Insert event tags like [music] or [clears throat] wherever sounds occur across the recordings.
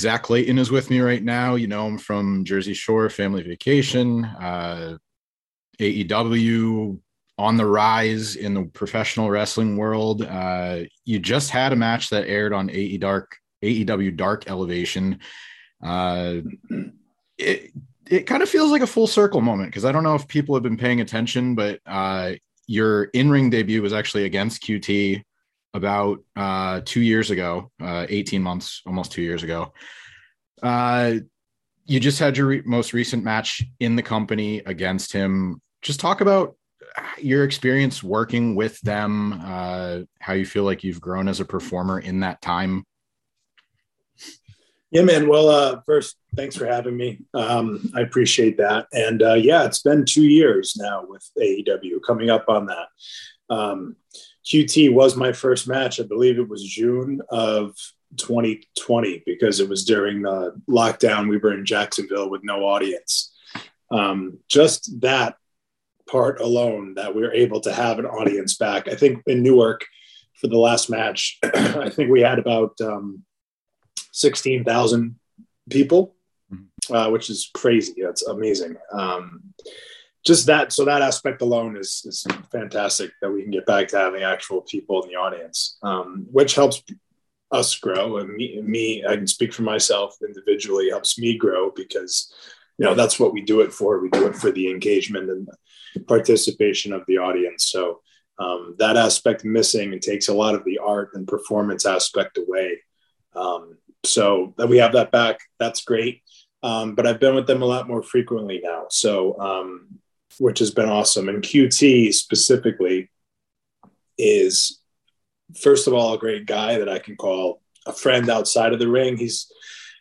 Zach Clayton is with me right now. You know him from Jersey Shore, Family Vacation, uh, AEW, on the rise in the professional wrestling world. Uh, you just had a match that aired on AE Dark, AEW Dark Elevation. Uh, it it kind of feels like a full circle moment because I don't know if people have been paying attention, but uh, your in ring debut was actually against QT about uh, two years ago, uh, 18 months, almost two years ago. Uh, you just had your re- most recent match in the company against him. Just talk about your experience working with them, uh, how you feel like you've grown as a performer in that time. Yeah, man. Well, uh, first, thanks for having me. Um, I appreciate that. And uh, yeah, it's been two years now with AEW coming up on that. Um, QT was my first match. I believe it was June of 2020 because it was during the lockdown. We were in Jacksonville with no audience. Um, just that part alone that we were able to have an audience back. I think in Newark for the last match, [clears throat] I think we had about um, 16,000 people, mm-hmm. uh, which is crazy. That's amazing. Um, just that, so that aspect alone is, is fantastic that we can get back to having actual people in the audience, um, which helps us grow. And me, me, I can speak for myself individually, helps me grow because you know that's what we do it for. We do it for the engagement and participation of the audience. So um, that aspect missing and takes a lot of the art and performance aspect away. Um, so that we have that back that's great. Um, but i've been with them a lot more frequently now. So um, which has been awesome and qt specifically is first of all a great guy that i can call a friend outside of the ring he's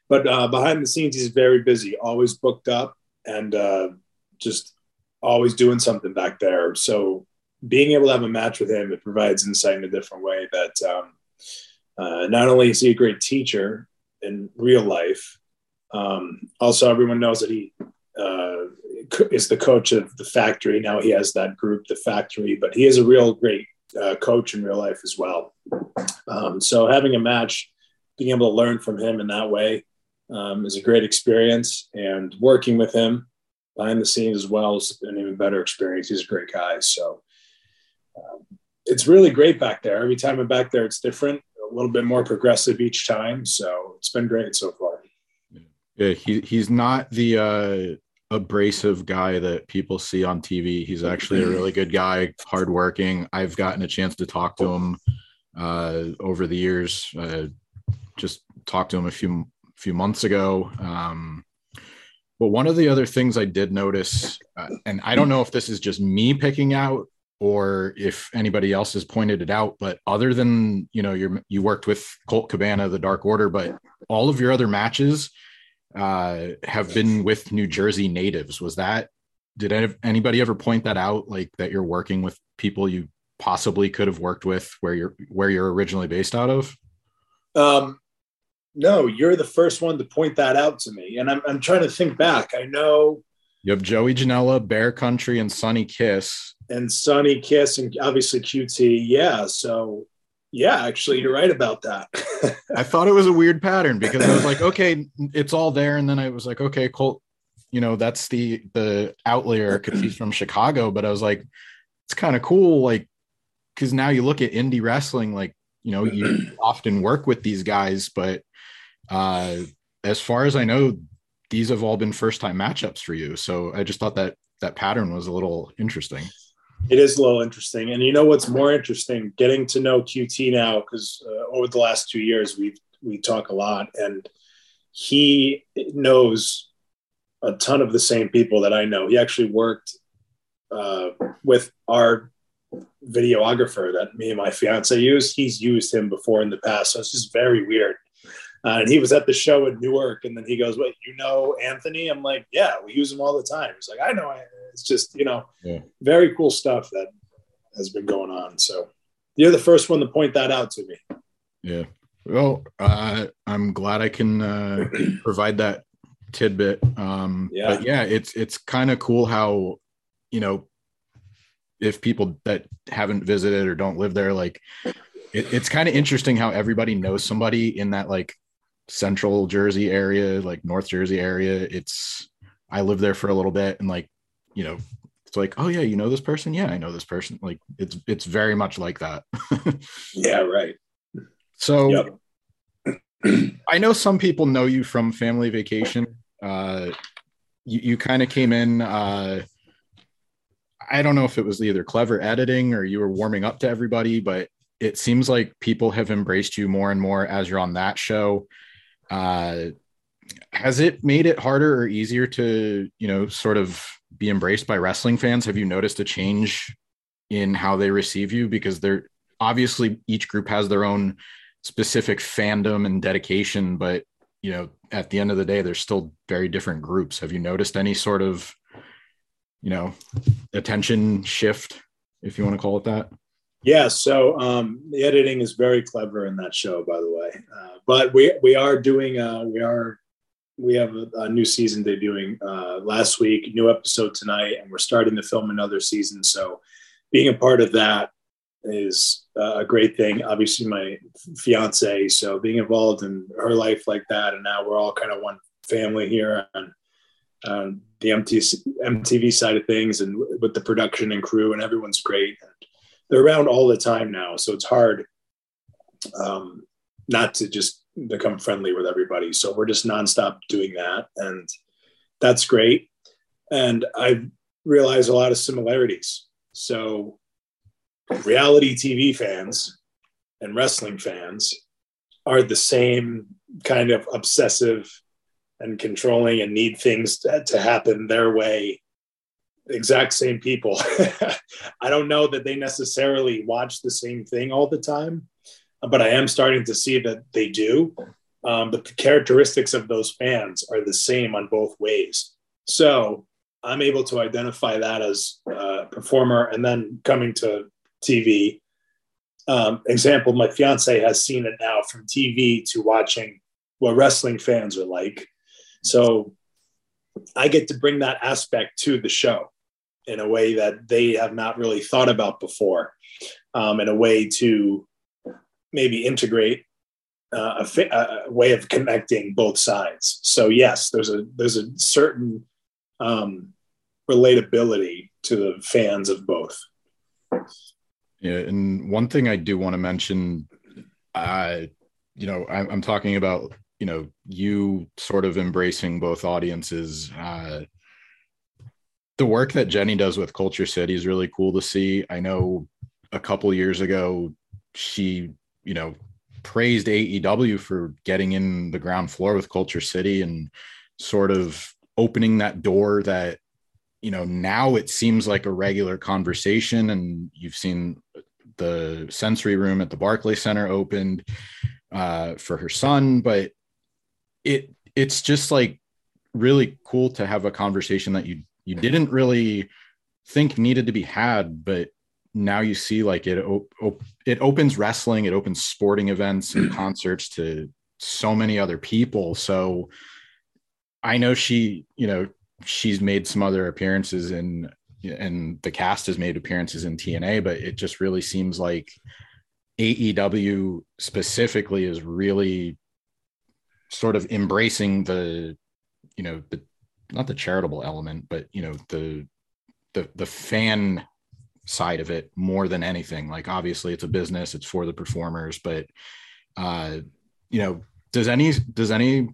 but uh, behind the scenes, he's very busy, always booked up, and uh, just always doing something back there. So being able to have a match with him, it provides insight in a different way. That um, uh, not only is he a great teacher in real life, um, also everyone knows that he uh, is the coach of the factory. Now he has that group, the factory, but he is a real great uh, coach in real life as well. Um, so having a match, being able to learn from him in that way um, is a great experience, and working with him behind the scenes as well is an even better experience. He's a great guy, so um, it's really great back there. Every time I'm back there, it's different, a little bit more progressive each time. So it's been great so far. Yeah, he he's not the uh, abrasive guy that people see on TV. He's actually a really good guy, hardworking. I've gotten a chance to talk to him uh, over the years. Uh, just talked to him a few few months ago. Um, but one of the other things I did notice, uh, and I don't know if this is just me picking out or if anybody else has pointed it out, but other than you know you you worked with Colt Cabana, the Dark Order, but all of your other matches uh, have been with New Jersey natives. Was that did anybody ever point that out? Like that you're working with people you possibly could have worked with where you're where you're originally based out of? Um, no, you're the first one to point that out to me. And I'm, I'm trying to think back. I know you have Joey Janela, Bear Country, and Sonny Kiss. And Sonny Kiss, and obviously QT. Yeah. So, yeah, actually, you're right about that. [laughs] I thought it was a weird pattern because I was like, okay, it's all there. And then I was like, okay, Colt, you know, that's the the outlier because he's from Chicago. But I was like, it's kind of cool. Like, because now you look at indie wrestling, like, you know, you [clears throat] often work with these guys, but uh, as far as I know, these have all been first time matchups for you. So I just thought that that pattern was a little interesting. It is a little interesting. And you know what's more interesting? Getting to know QT now, because uh, over the last two years, we we talk a lot, and he knows a ton of the same people that I know. He actually worked uh, with our videographer that me and my fiance use. He's used him before in the past. So it's just very weird uh, and he was at the show in Newark, and then he goes, "Wait, you know Anthony?" I'm like, "Yeah, we use him all the time." He's like, "I know." It's just you know, yeah. very cool stuff that has been going on. So you're the first one to point that out to me. Yeah. Well, uh, I'm glad I can uh, [clears throat] provide that tidbit. Um, yeah. But yeah, it's it's kind of cool how you know if people that haven't visited or don't live there, like it, it's kind of interesting how everybody knows somebody in that like central Jersey area, like North Jersey area. It's I lived there for a little bit and like, you know, it's like, oh yeah, you know this person? Yeah, I know this person. Like it's it's very much like that. [laughs] yeah, right. So yep. I know some people know you from family vacation. Uh you, you kind of came in uh I don't know if it was either clever editing or you were warming up to everybody, but it seems like people have embraced you more and more as you're on that show. Uh, has it made it harder or easier to, you know, sort of be embraced by wrestling fans? Have you noticed a change in how they receive you? Because they're obviously each group has their own specific fandom and dedication, but you know, at the end of the day, they're still very different groups. Have you noticed any sort of, you know, attention shift, if you want to call it that? Yeah, so um, the editing is very clever in that show, by the way. Uh, but we we are doing uh, we are we have a, a new season debuting uh, last week, new episode tonight, and we're starting to film another season. So being a part of that is uh, a great thing. Obviously, my fiance, so being involved in her life like that, and now we're all kind of one family here on, on the MTV side of things, and with the production and crew, and everyone's great. They're around all the time now, so it's hard um, not to just become friendly with everybody. So we're just nonstop doing that, and that's great. And I realize a lot of similarities. So reality TV fans and wrestling fans are the same kind of obsessive and controlling and need things to, to happen their way exact same people. [laughs] I don't know that they necessarily watch the same thing all the time, but I am starting to see that they do. Um, but the characteristics of those fans are the same on both ways. So I'm able to identify that as a performer and then coming to TV. Um, example, my fiance has seen it now from TV to watching what wrestling fans are like. So I get to bring that aspect to the show in a way that they have not really thought about before, um, in a way to maybe integrate uh, a, a, way of connecting both sides. So yes, there's a there's a certain um, relatability to the fans of both. Yeah, and one thing I do want to mention, uh, you know, I'm, I'm talking about you know you sort of embracing both audiences. Uh, the work that Jenny does with KultureCity is really cool to see. I know a couple years ago, she, you know, praised AEW for getting in the ground floor with KultureCity and sort of opening that door that, you know, now it seems like a regular conversation. And you've seen the sensory room at the Barclay Center opened uh, for her son, but it it's just like really cool to have a conversation that you you didn't really think needed to be had, but now you see like it op- op- it opens wrestling, it opens sporting events and [clears throat] concerts to so many other people. So I know she, you know, she's made some other appearances in and the cast has made appearances in TNA, but it just really seems like AEW specifically is really sort of embracing the you know the not the charitable element, but you know the the the fan side of it more than anything. Like obviously it's a business, it's for the performers, but uh, you know, does any does any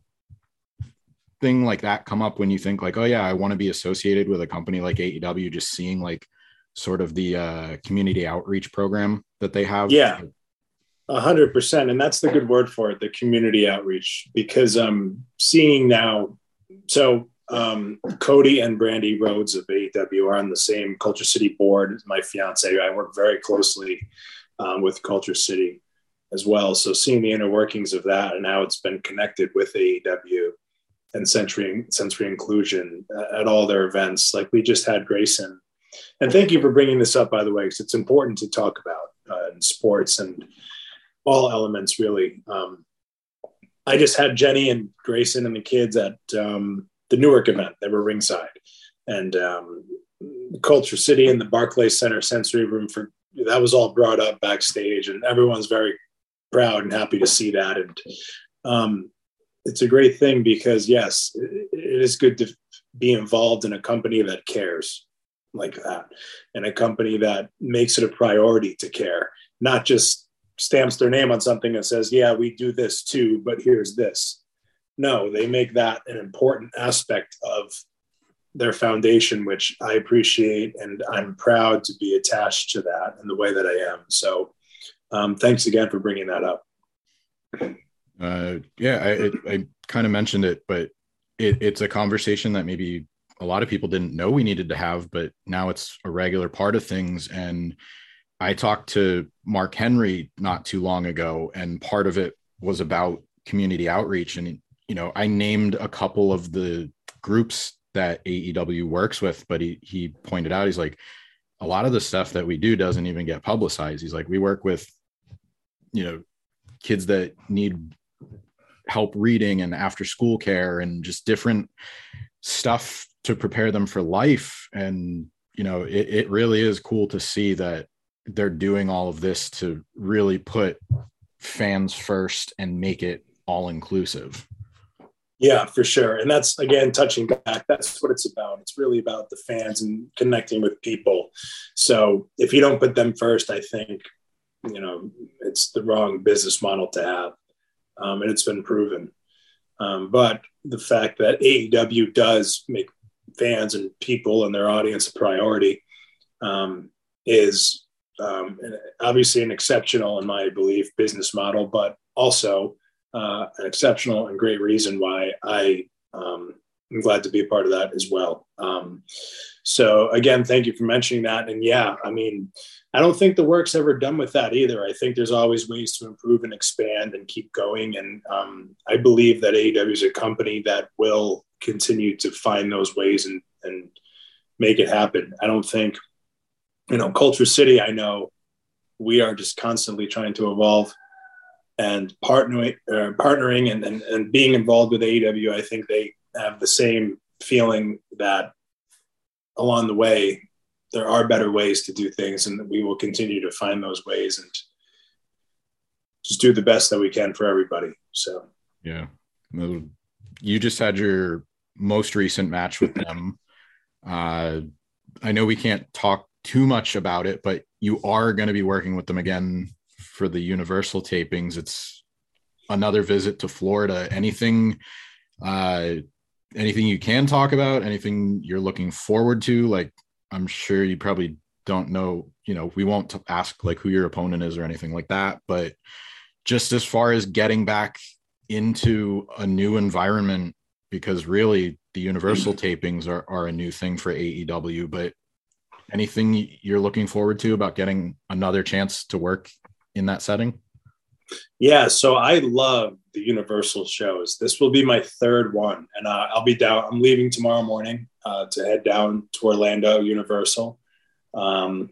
thing like that come up when you think like, oh yeah, I want to be associated with a company like AEW, just seeing like sort of the uh, community outreach program that they have? Yeah. A hundred percent. And that's the good word for it, the community outreach, because I'm um, seeing now, so um, Cody and Brandi Rhodes of AEW are on the same KultureCity board as my fiance. I work very closely um, with KultureCity as well. So seeing the inner workings of that and how it's been connected with AEW and sensory, sensory inclusion at all their events, like we just had Greyson. And thank you for bringing this up, by the way, because it's important to talk about uh, in sports and all elements, really. Um, I just had Jenny and Greyson and the kids at um, the Newark event. They were ringside, and um, KultureCity and the Barclay Center sensory room for that was all brought up backstage, and everyone's very proud and happy to see that. And um, it's a great thing because yes, it, it is good to be involved in a company that cares like that and a company that makes it a priority to care, not just stamps their name on something and says, yeah, we do this too, but here's this. No, they make that an important aspect of their foundation, which I appreciate, and I'm proud to be attached to that in the way that I am. So, um, thanks again for bringing that up. Uh, yeah, I, I kind of mentioned it, but it, it's a conversation that maybe a lot of people didn't know we needed to have, but now it's a regular part of things. And I talked to Mark Henry not too long ago, and part of it was about community outreach. And, you know, I named a couple of the groups that AEW works with, but he he pointed out he's like a lot of the stuff that we do doesn't even get publicized. He's like we work with you know kids that need help reading and after school care and just different stuff to prepare them for life and you know it, it really is cool to see that they're doing all of this to really put fans first and make it all inclusive yeah, for sure. And that's again touching back. That's what it's about. It's really about the fans and connecting with people. So if you don't put them first, I think you know it's the wrong business model to have, um, and it's been proven. Um, but the fact that AEW does make fans and people and their audience a priority um, is um, obviously an exceptional, in my belief, business model, but also uh, an exceptional and great reason why I um, am glad to be a part of that as well. Um, so again, thank you for mentioning that. And yeah, I mean, I don't think the work's ever done with that either. I think there's always ways to improve and expand and keep going. And um, I believe that AEW is a company that will continue to find those ways and, and make it happen. I don't think, you know, KultureCity, I know we are just constantly trying to evolve and partnering, uh, partnering and, and, and being involved with AEW, I think they have the same feeling that along the way, there are better ways to do things and we will continue to find those ways and just do the best that we can for everybody. So, yeah. You just had your most recent match with them. Uh, I know we can't talk too much about it, but you are going to be working with them again for the Universal tapings. It's another visit to Florida. Anything, uh, anything you can talk about? Anything you're looking forward to? Like, I'm sure you probably don't know. You know, we won't ask like who your opponent is or anything like that. But just as far as getting back into a new environment, because really the Universal [clears throat] tapings are, are a new thing for AEW. But anything you're looking forward to about getting another chance to work in that setting? Yeah, so I love the Universal shows. This will be my third one, and uh, I'll be down. I'm leaving tomorrow morning uh, to head down to Orlando Universal. Um,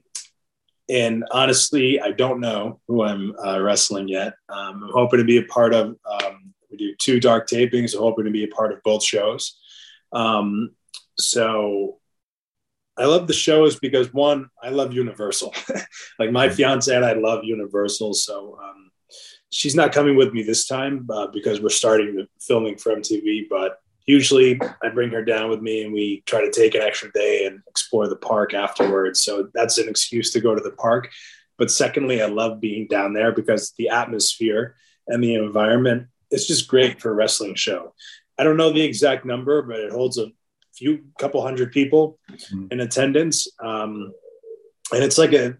and honestly, I don't know who I'm uh, wrestling yet. Um, I'm hoping to be a part of. Um, we do two dark tapings. I'm hoping to be a part of both shows. Um, so I love the shows because one, I love Universal. [laughs] like my mm-hmm. fiance and I love Universal, so um, she's not coming with me this time uh, because we're starting the filming for MTV. But usually, I bring her down with me, and we try to take an extra day and explore the park afterwards. So that's an excuse to go to the park. But secondly, I love being down there because the atmosphere and the environment is just great for a wrestling show. I don't know the exact number, but it holds a few couple hundred people mm-hmm. in attendance. Um, and it's like a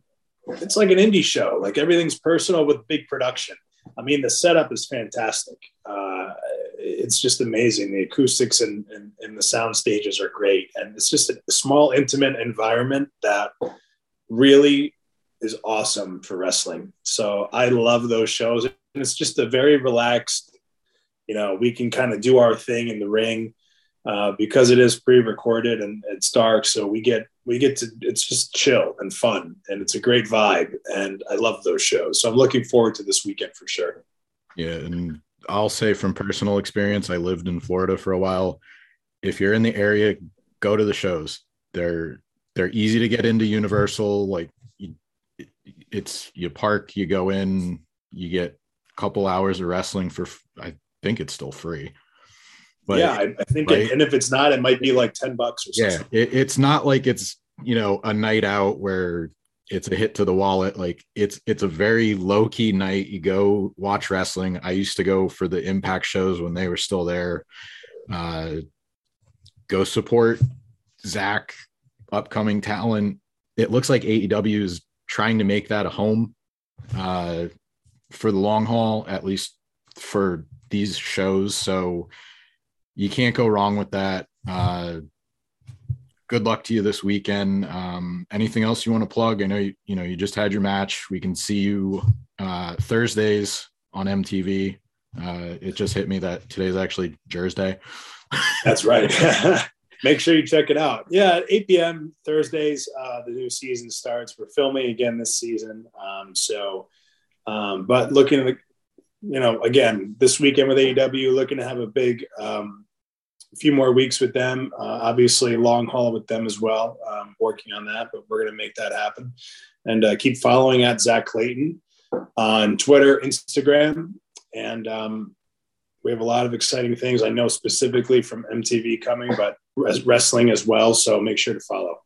it's like an indie show. Like everything's personal with big production. I mean, the setup is fantastic. Uh, it's just amazing. The acoustics and, and, and, the sound stages are great. And it's just a small, intimate environment that really is awesome for wrestling. So I love those shows. And it's just a very relaxed, you know, we can kind of do our thing in the ring uh, because it is pre-recorded and it's dark. So we get we get to it's just chill and fun, and it's a great vibe. And I love those shows. So I'm looking forward to this weekend for sure. Yeah, and I'll say from personal experience, I lived in Florida for a while. If you're in the area, go to the shows. They're they're easy to get into Universal. Like it's you park, you go in, you get a couple hours of wrestling for I think it's still free. But, yeah, I, I think, right? it, and if it's not, it might be like ten bucks or something. Yeah, it, it's not like it's you know a night out where it's a hit to the wallet. Like it's it's a very low key night. You go watch wrestling. I used to go for the Impact shows when they were still there. Uh, go support Zach, upcoming talent. It looks like AEW is trying to make that a home uh, for the long haul, at least for these shows. So you can't go wrong with that. Uh, good luck to you this weekend. Um, anything else you want to plug? I know you, you know you just had your match. We can see you uh, Thursdays on MTV. Uh, it just hit me that today's actually Jersey [laughs] That's right. [laughs] Make sure you check it out. Yeah, 8 p.m. Thursdays, uh, the new season starts. We're filming again this season. Um, so, um, but looking at the, you know, again, this weekend with AEW, looking to have a big um, a few more weeks with them. Uh, obviously, long haul with them as well. Um, working on that, but we're going to make that happen. And uh, keep following at Zach Clayton on Twitter, Instagram, and um, we have a lot of exciting things. I know specifically from MTV coming, but wrestling as well. So make sure to follow.